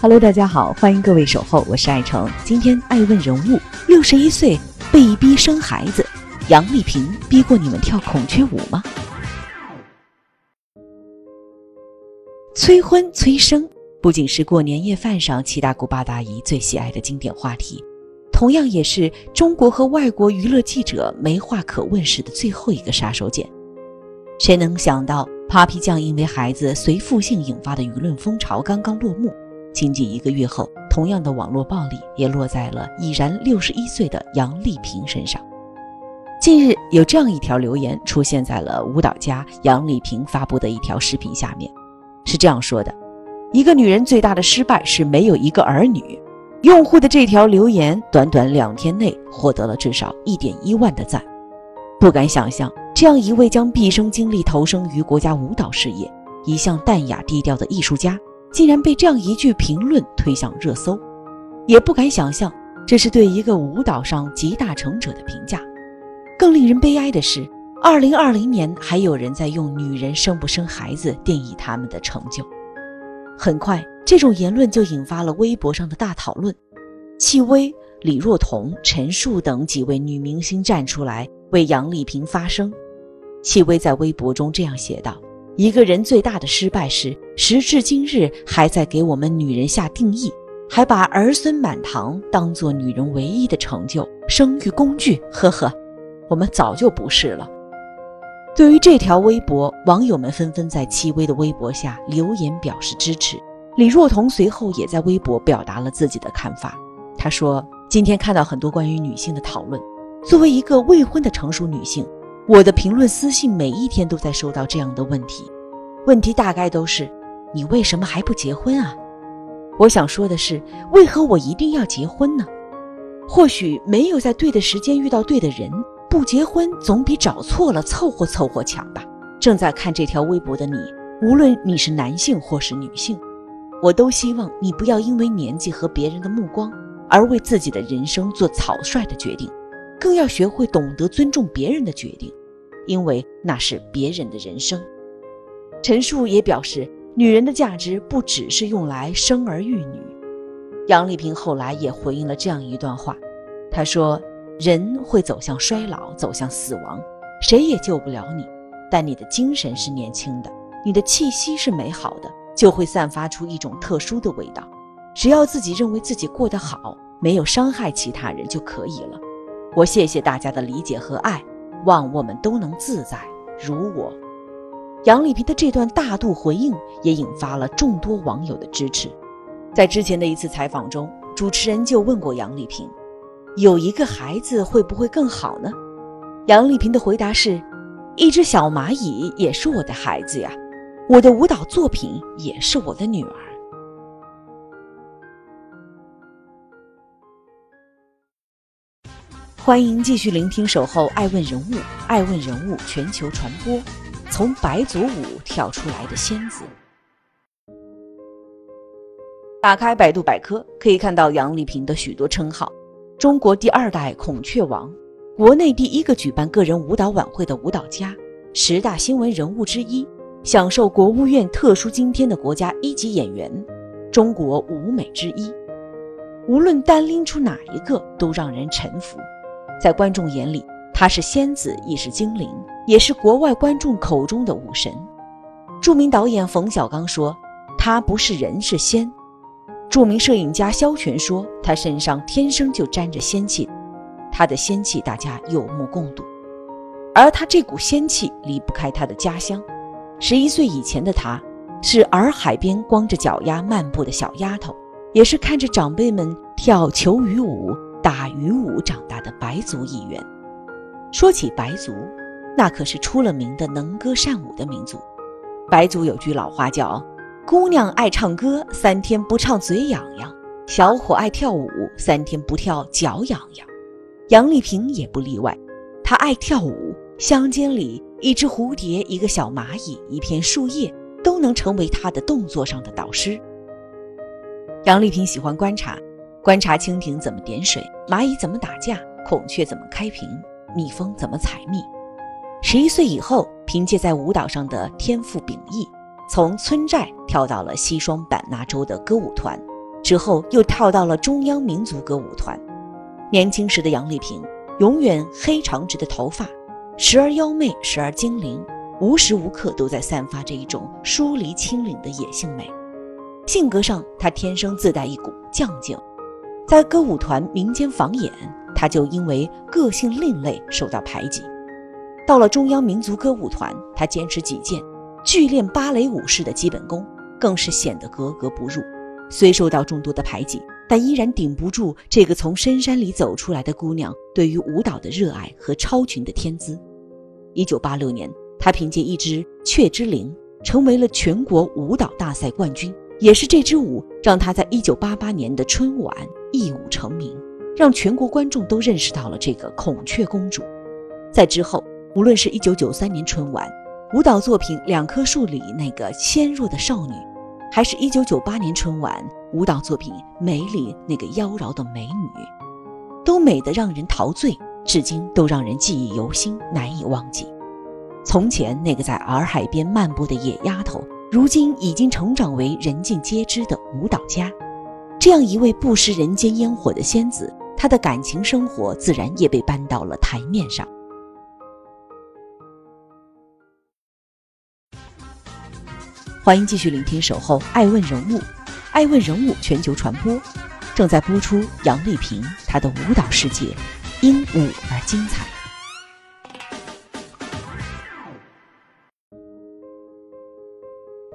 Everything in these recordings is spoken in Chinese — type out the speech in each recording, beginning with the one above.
Hello，大家好，欢迎各位守候，我是爱成。今天爱问人物，六十一岁被逼生孩子，杨丽萍逼过你们跳孔雀舞吗？催婚催生不仅是过年夜饭上七大姑八大姨最喜爱的经典话题，同样也是中国和外国娱乐记者没话可问时的最后一个杀手锏。谁能想到，Papi 酱因为孩子随父姓引发的舆论风潮刚刚落幕？仅仅一个月后，同样的网络暴力也落在了已然六十一岁的杨丽萍身上。近日，有这样一条留言出现在了舞蹈家杨丽萍发布的一条视频下面，是这样说的：“一个女人最大的失败是没有一个儿女。”用户的这条留言，短短两天内获得了至少一点一万的赞。不敢想象，这样一位将毕生精力投身于国家舞蹈事业、一向淡雅低调的艺术家。竟然被这样一句评论推向热搜，也不敢想象这是对一个舞蹈上集大成者的评价。更令人悲哀的是，二零二零年还有人在用女人生不生孩子定义他们的成就。很快，这种言论就引发了微博上的大讨论。戚薇、李若彤、陈数等几位女明星站出来为杨丽萍发声。戚薇在微博中这样写道。一个人最大的失败是，时至今日还在给我们女人下定义，还把儿孙满堂当做女人唯一的成就、生育工具。呵呵，我们早就不是了。对于这条微博，网友们纷纷在戚薇的微博下留言表示支持。李若彤随后也在微博表达了自己的看法。她说：“今天看到很多关于女性的讨论，作为一个未婚的成熟女性。”我的评论私信每一天都在收到这样的问题，问题大概都是：你为什么还不结婚啊？我想说的是，为何我一定要结婚呢？或许没有在对的时间遇到对的人，不结婚总比找错了凑合凑合强吧。正在看这条微博的你，无论你是男性或是女性，我都希望你不要因为年纪和别人的目光而为自己的人生做草率的决定，更要学会懂得尊重别人的决定。因为那是别人的人生。陈述也表示，女人的价值不只是用来生儿育女。杨丽萍后来也回应了这样一段话，她说：“人会走向衰老，走向死亡，谁也救不了你。但你的精神是年轻的，你的气息是美好的，就会散发出一种特殊的味道。只要自己认为自己过得好，没有伤害其他人就可以了。”我谢谢大家的理解和爱。望我们都能自在如我。杨丽萍的这段大度回应也引发了众多网友的支持。在之前的一次采访中，主持人就问过杨丽萍：“有一个孩子会不会更好呢？”杨丽萍的回答是：“一只小蚂蚁也是我的孩子呀，我的舞蹈作品也是我的女儿。”欢迎继续聆听《守候爱问人物》，爱问人物全球传播。从白族舞跳出来的仙子。打开百度百科，可以看到杨丽萍的许多称号：中国第二代孔雀王，国内第一个举办个人舞蹈晚会的舞蹈家，十大新闻人物之一，享受国务院特殊津贴的国家一级演员，中国舞美之一。无论单拎出哪一个，都让人臣服。在观众眼里，她是仙子，亦是精灵，也是国外观众口中的武神。著名导演冯小刚说：“她不是人，是仙。”著名摄影家肖全说：“她身上天生就沾着仙气，她的仙气大家有目共睹。而她这股仙气离不开她的家乡。十一岁以前的她，是洱海边光着脚丫漫步的小丫头，也是看着长辈们跳求雨舞。”打鱼舞长大的白族一员。说起白族，那可是出了名的能歌善舞的民族。白族有句老话叫：“姑娘爱唱歌，三天不唱嘴痒痒；小伙爱跳舞，三天不跳脚痒痒。”杨丽萍也不例外。她爱跳舞，乡间里一只蝴蝶、一个小蚂蚁、一片树叶，都能成为她的动作上的导师。杨丽萍喜欢观察，观察蜻蜓怎么点水，蚂蚁怎么打架，孔雀怎么开屏，蜜蜂怎么采蜜。十一岁以后，凭借在舞蹈上的天赋秉异，从村寨跳到了西双版纳州的歌舞团，之后又跳到了中央民族歌舞团。年轻时的杨丽萍，永远黑长直的头发，时而妖媚，时而精灵，无时无刻都在散发着一种疏离清冷的野性美。性格上，她天生自带一股犟劲，在歌舞团民间房演，她就因为个性另类受到排挤。到了中央民族歌舞团，他坚持己见，剧练芭蕾舞式的基本功，更是显得格格不入。虽受到众多的排挤，但依然顶不住这个从深山里走出来的姑娘对于舞蹈的热爱和超群的天资。一九八六年，她凭借一支《雀之灵》成为了全国舞蹈大赛冠军，也是这支舞让她在一九八八年的春晚一舞成名，让全国观众都认识到了这个孔雀公主。在之后。无论是一九九三年春晚舞蹈作品《两棵树》里那个纤弱的少女，还是一九九八年春晚舞蹈作品《美》里那个妖娆的美女，都美得让人陶醉，至今都让人记忆犹新，难以忘记。从前那个在洱海边漫步的野丫头，如今已经成长为人尽皆知的舞蹈家。这样一位不食人间烟火的仙子，她的感情生活自然也被搬到了台面上。欢迎继续聆听《守候爱问人物》，爱问人物全球传播正在播出。杨丽萍，她的舞蹈世界因舞而精彩。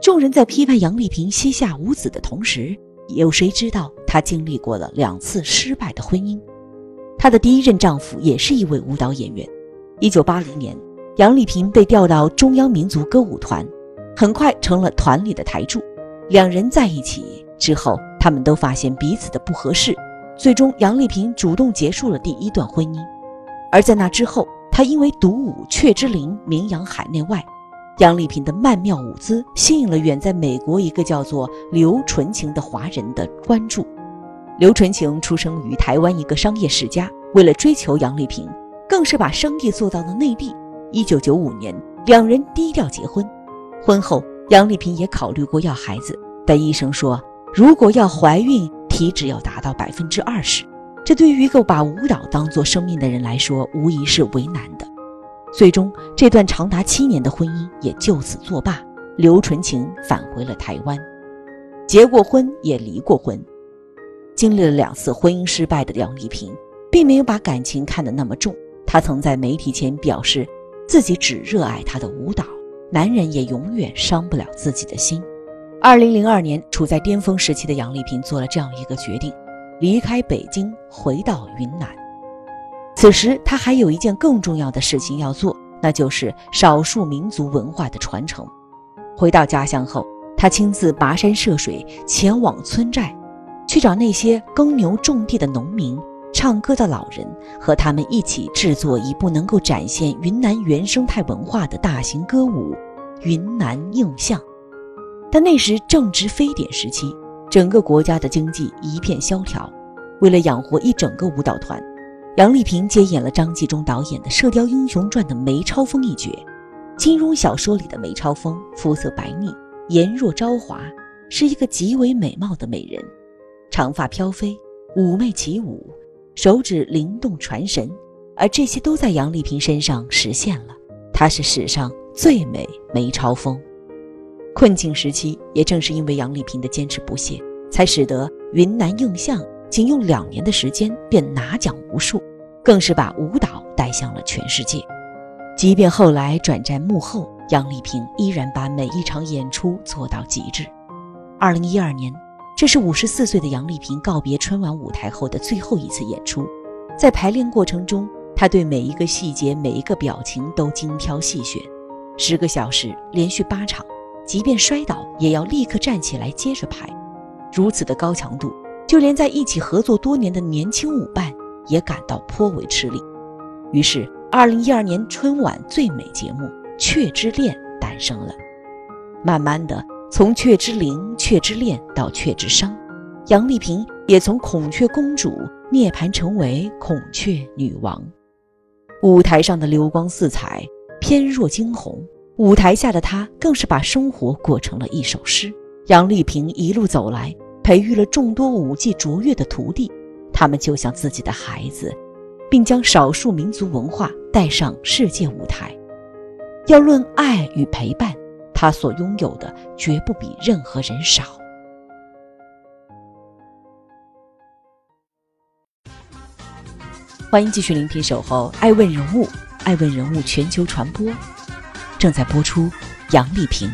众人在批判杨丽萍膝下无子的同时，有谁知道她经历过了两次失败的婚姻？她的第一任丈夫也是一位舞蹈演员。一九八零年，杨丽萍被调到中央民族歌舞团。很快成了团里的台柱，两人在一起之后，他们都发现彼此的不合适，最终杨丽萍主动结束了第一段婚姻。而在那之后，她因为独舞《雀之灵》名扬海内外，杨丽萍的曼妙舞姿吸引了远在美国一个叫做刘纯情的华人的关注。刘纯情出生于台湾一个商业世家，为了追求杨丽萍，更是把生意做到了内地。一九九五年，两人低调结婚。婚后，杨丽萍也考虑过要孩子，但医生说，如果要怀孕，体脂要达到百分之二十，这对于一个把舞蹈当做生命的人来说，无疑是为难的。最终，这段长达七年的婚姻也就此作罢。刘纯情返回了台湾，结过婚也离过婚，经历了两次婚姻失败的杨丽萍，并没有把感情看得那么重。她曾在媒体前表示，自己只热爱她的舞蹈。男人也永远伤不了自己的心。二零零二年，处在巅峰时期的杨丽萍做了这样一个决定：离开北京，回到云南。此时，他还有一件更重要的事情要做，那就是少数民族文化的传承。回到家乡后，他亲自跋山涉水，前往村寨，去找那些耕牛种地的农民。唱歌的老人和他们一起制作一部能够展现云南原生态文化的大型歌舞《云南映像》。但那时正值非典时期，整个国家的经济一片萧条。为了养活一整个舞蹈团，杨丽萍接演了张纪中导演的《射雕英雄传》的梅超风一角。金庸小说里的梅超风肤色白腻，颜若朝华，是一个极为美貌的美人，长发飘飞，妩媚起舞。手指灵动传神，而这些都在杨丽萍身上实现了。她是史上最美梅超风。困境时期，也正是因为杨丽萍的坚持不懈，才使得云南映像仅用两年的时间便拿奖无数，更是把舞蹈带向了全世界。即便后来转战幕后，杨丽萍依然把每一场演出做到极致。二零一二年。这是五十四岁的杨丽萍告别春晚舞台后的最后一次演出，在排练过程中，她对每一个细节、每一个表情都精挑细选。十个小时连续八场，即便摔倒也要立刻站起来接着排。如此的高强度，就连在一起合作多年的年轻舞伴也感到颇为吃力。于是，二零一二年春晚最美节目《雀之恋》诞生了。慢慢的，从《雀之灵》《雀之恋》到《雀之殇》，杨丽萍也从孔雀公主涅槃成为孔雀女王。舞台上的流光似彩，翩若惊鸿；舞台下的她，更是把生活过成了一首诗。杨丽萍一路走来，培育了众多舞技卓越的徒弟，他们就像自己的孩子。并将少数民族文化带上世界舞台。要论爱与陪伴，他所拥有的绝不比任何人少。欢迎继续聆听《守候爱问人物》，爱问人物全球传播正在播出。杨丽萍，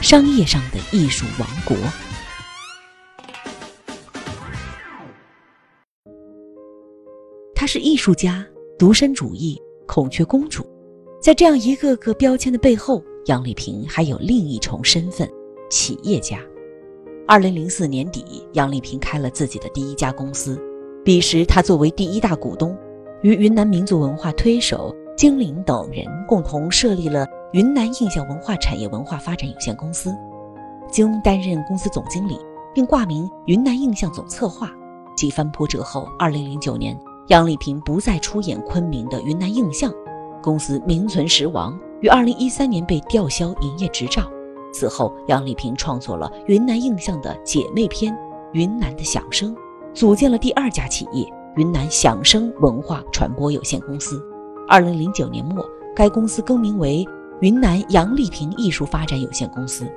商业上的艺术王国。她是艺术家、独身主义、孔雀公主，在这样一个个标签的背后，杨丽萍还有另一重身份——企业家。二零零四年底，杨丽萍开了自己的第一家公司，彼时她作为第一大股东，与云南民族文化推手精灵等人共同设立了云南印象文化产业文化发展有限公司，经担任公司总经理，并挂名云南印象总策划。几番波折后，二零零九年。杨丽萍不再出演昆明的云南印象，公司名存实亡，于二零一三年被吊销营业执照。此后，杨丽萍创作了云南印象的姐妹篇《云南的响声》，组建了第二家企业云南响声文化传播有限公司。二零零九年末，该公司更名为云南杨丽萍艺术发展有限公司。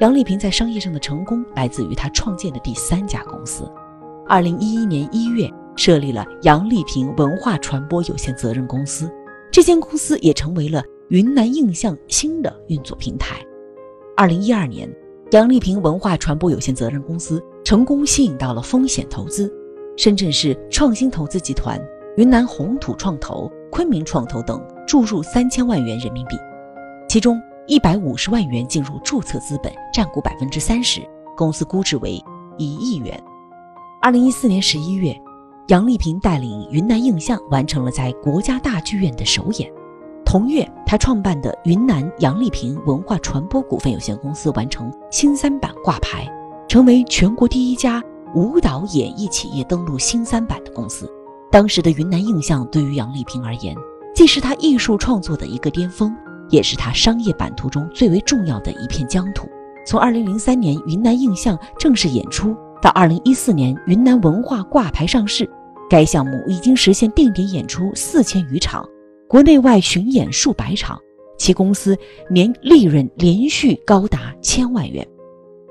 杨丽萍在商业上的成功来自于她创建的第三家公司。二零一一年一月。设立了杨丽萍文化传播有限责任公司，这间公司也成为了云南印象新的运作平台。二零一二年，杨丽萍文化传播有限责任公司成功吸引到了风险投资，深圳市创新投资集团、云南红土创投、昆明创投等注入三千万元人民币，其中一百五十万元进入注册资本，占股百分之三十，公司估值为一亿元。二零一四年十一月。杨丽萍带领云南印象完成了在国家大剧院的首演。同月，她创办的云南杨丽萍文化传播股份有限公司完成新三板挂牌，成为全国第一家舞蹈演艺企业登陆新三板的公司。当时的云南印象对于杨丽萍而言，既是她艺术创作的一个巅峰，也是她商业版图中最为重要的一片疆土。从2003年云南印象正式演出。到二零一四年，云南文化挂牌上市，该项目已经实现定点演出四千余场，国内外巡演数百场，其公司年利润连续高达千万元。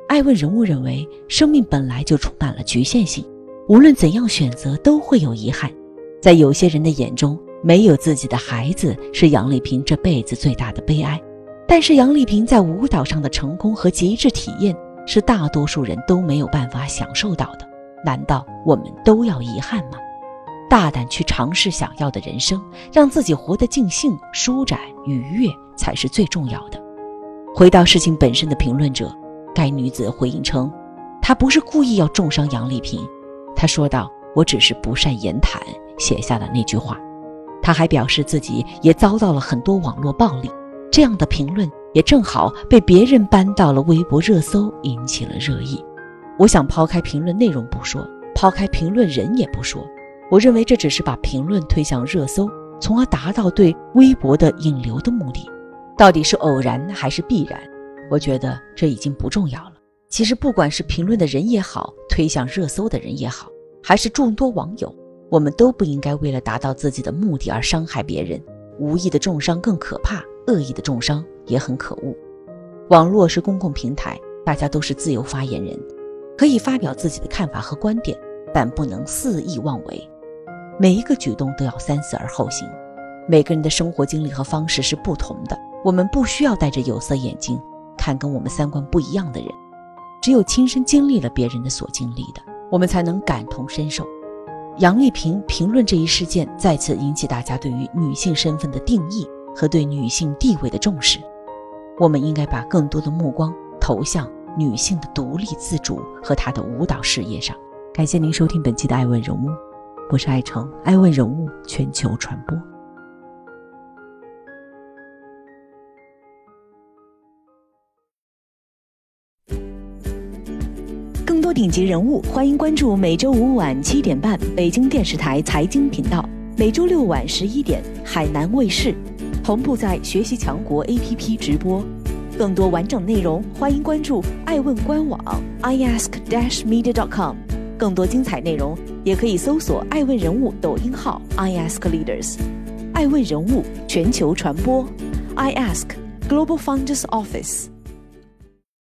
爱问人物认为，生命本来就充满了局限性，无论怎样选择都会有遗憾。在有些人的眼中，没有自己的孩子是杨丽萍这辈子最大的悲哀，但是杨丽萍在舞蹈上的成功和极致体验。是大多数人都没有办法享受到的，难道我们都要遗憾吗？大胆去尝试想要的人生，让自己活得尽兴、舒展、愉悦，才是最重要的。回到事情本身的评论者，该女子回应称，她不是故意要重伤杨丽萍。她说道：“我只是不善言谈，写下了那句话。”她还表示自己也遭到了很多网络暴力，这样的评论。也正好被别人搬到了微博热搜，引起了热议。我想抛开评论内容不说，抛开评论人也不说，我认为这只是把评论推向热搜，从而达到对微博的引流的目的。到底是偶然还是必然？我觉得这已经不重要了。其实，不管是评论的人也好，推向热搜的人也好，还是众多网友，我们都不应该为了达到自己的目的而伤害别人。无意的重伤更可怕，恶意的重伤。也很可恶。网络是公共平台，大家都是自由发言人，可以发表自己的看法和观点，但不能肆意妄为。每一个举动都要三思而后行。每个人的生活经历和方式是不同的，我们不需要戴着有色眼镜看跟我们三观不一样的人。只有亲身经历了别人的所经历的，我们才能感同身受。杨丽萍评论这一事件，再次引起大家对于女性身份的定义和对女性地位的重视。我们应该把更多的目光投向女性的独立自主和她的舞蹈事业上。感谢您收听本期的《爱问人物》。我是爱成，爱问人物全球传播。更多顶级人物，欢迎关注每周五晚七点半北京电视台财经频道，每周六晚十一点海南卫视，同步在学习强国 APP 直播。更多完整内容，欢迎关注爱问官网 iask-media.com。更多精彩内容，也可以搜索爱问人物抖音号 iaskleaders。爱问人物全球传播，iAsk Global Founders Office。